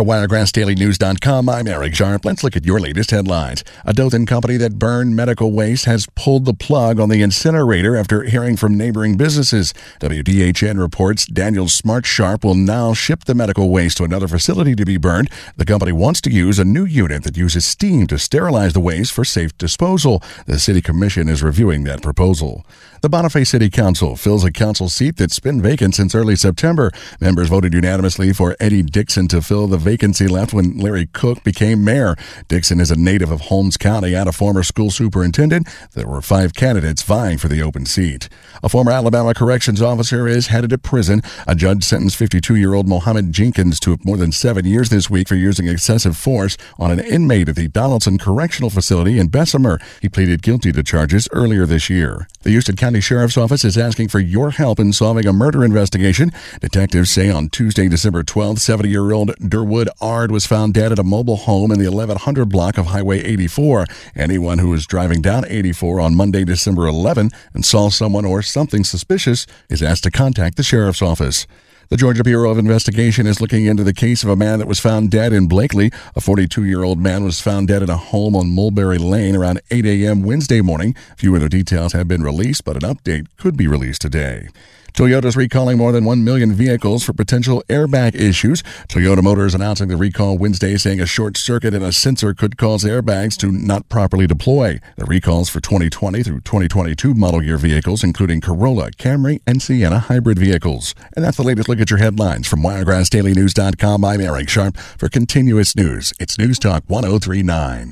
For WiregrassDailyNews.com, I'm Eric Sharp. Let's look at your latest headlines. A Dothan company that burned medical waste has pulled the plug on the incinerator after hearing from neighboring businesses. WDHN reports Daniel Smart Sharp will now ship the medical waste to another facility to be burned. The company wants to use a new unit that uses steam to sterilize the waste for safe disposal. The City Commission is reviewing that proposal. The Bonifay City Council fills a council seat that's been vacant since early September. Members voted unanimously for Eddie Dixon to fill the vacancy left when Larry Cook became mayor. Dixon is a native of Holmes County and a former school superintendent. There were five candidates vying for the open seat. A former Alabama corrections officer is headed to prison. A judge sentenced 52 year old Mohammed Jenkins to more than seven years this week for using excessive force on an inmate at the Donaldson Correctional Facility in Bessemer. He pleaded guilty to charges earlier this year. The Houston County Sheriff's Office is asking for your help in solving a murder investigation. Detectives say on Tuesday, December 12th, 70 year old Durwood Ard was found dead at a mobile home in the 1100 block of Highway 84. Anyone who was driving down 84 on Monday, December 11 and saw someone or something suspicious is asked to contact the Sheriff's Office. The Georgia Bureau of Investigation is looking into the case of a man that was found dead in Blakely. A 42 year old man was found dead in a home on Mulberry Lane around 8 a.m. Wednesday morning. Few other details have been released, but an update could be released today. Toyota's recalling more than 1 million vehicles for potential airbag issues. Toyota Motors announcing the recall Wednesday, saying a short circuit in a sensor could cause airbags to not properly deploy. The recalls for 2020 through 2022 model year vehicles, including Corolla, Camry, and Sienna hybrid vehicles. And that's the latest look at your headlines from WiregrassDailyNews.com. I'm Eric Sharp. For continuous news, it's News Talk 1039.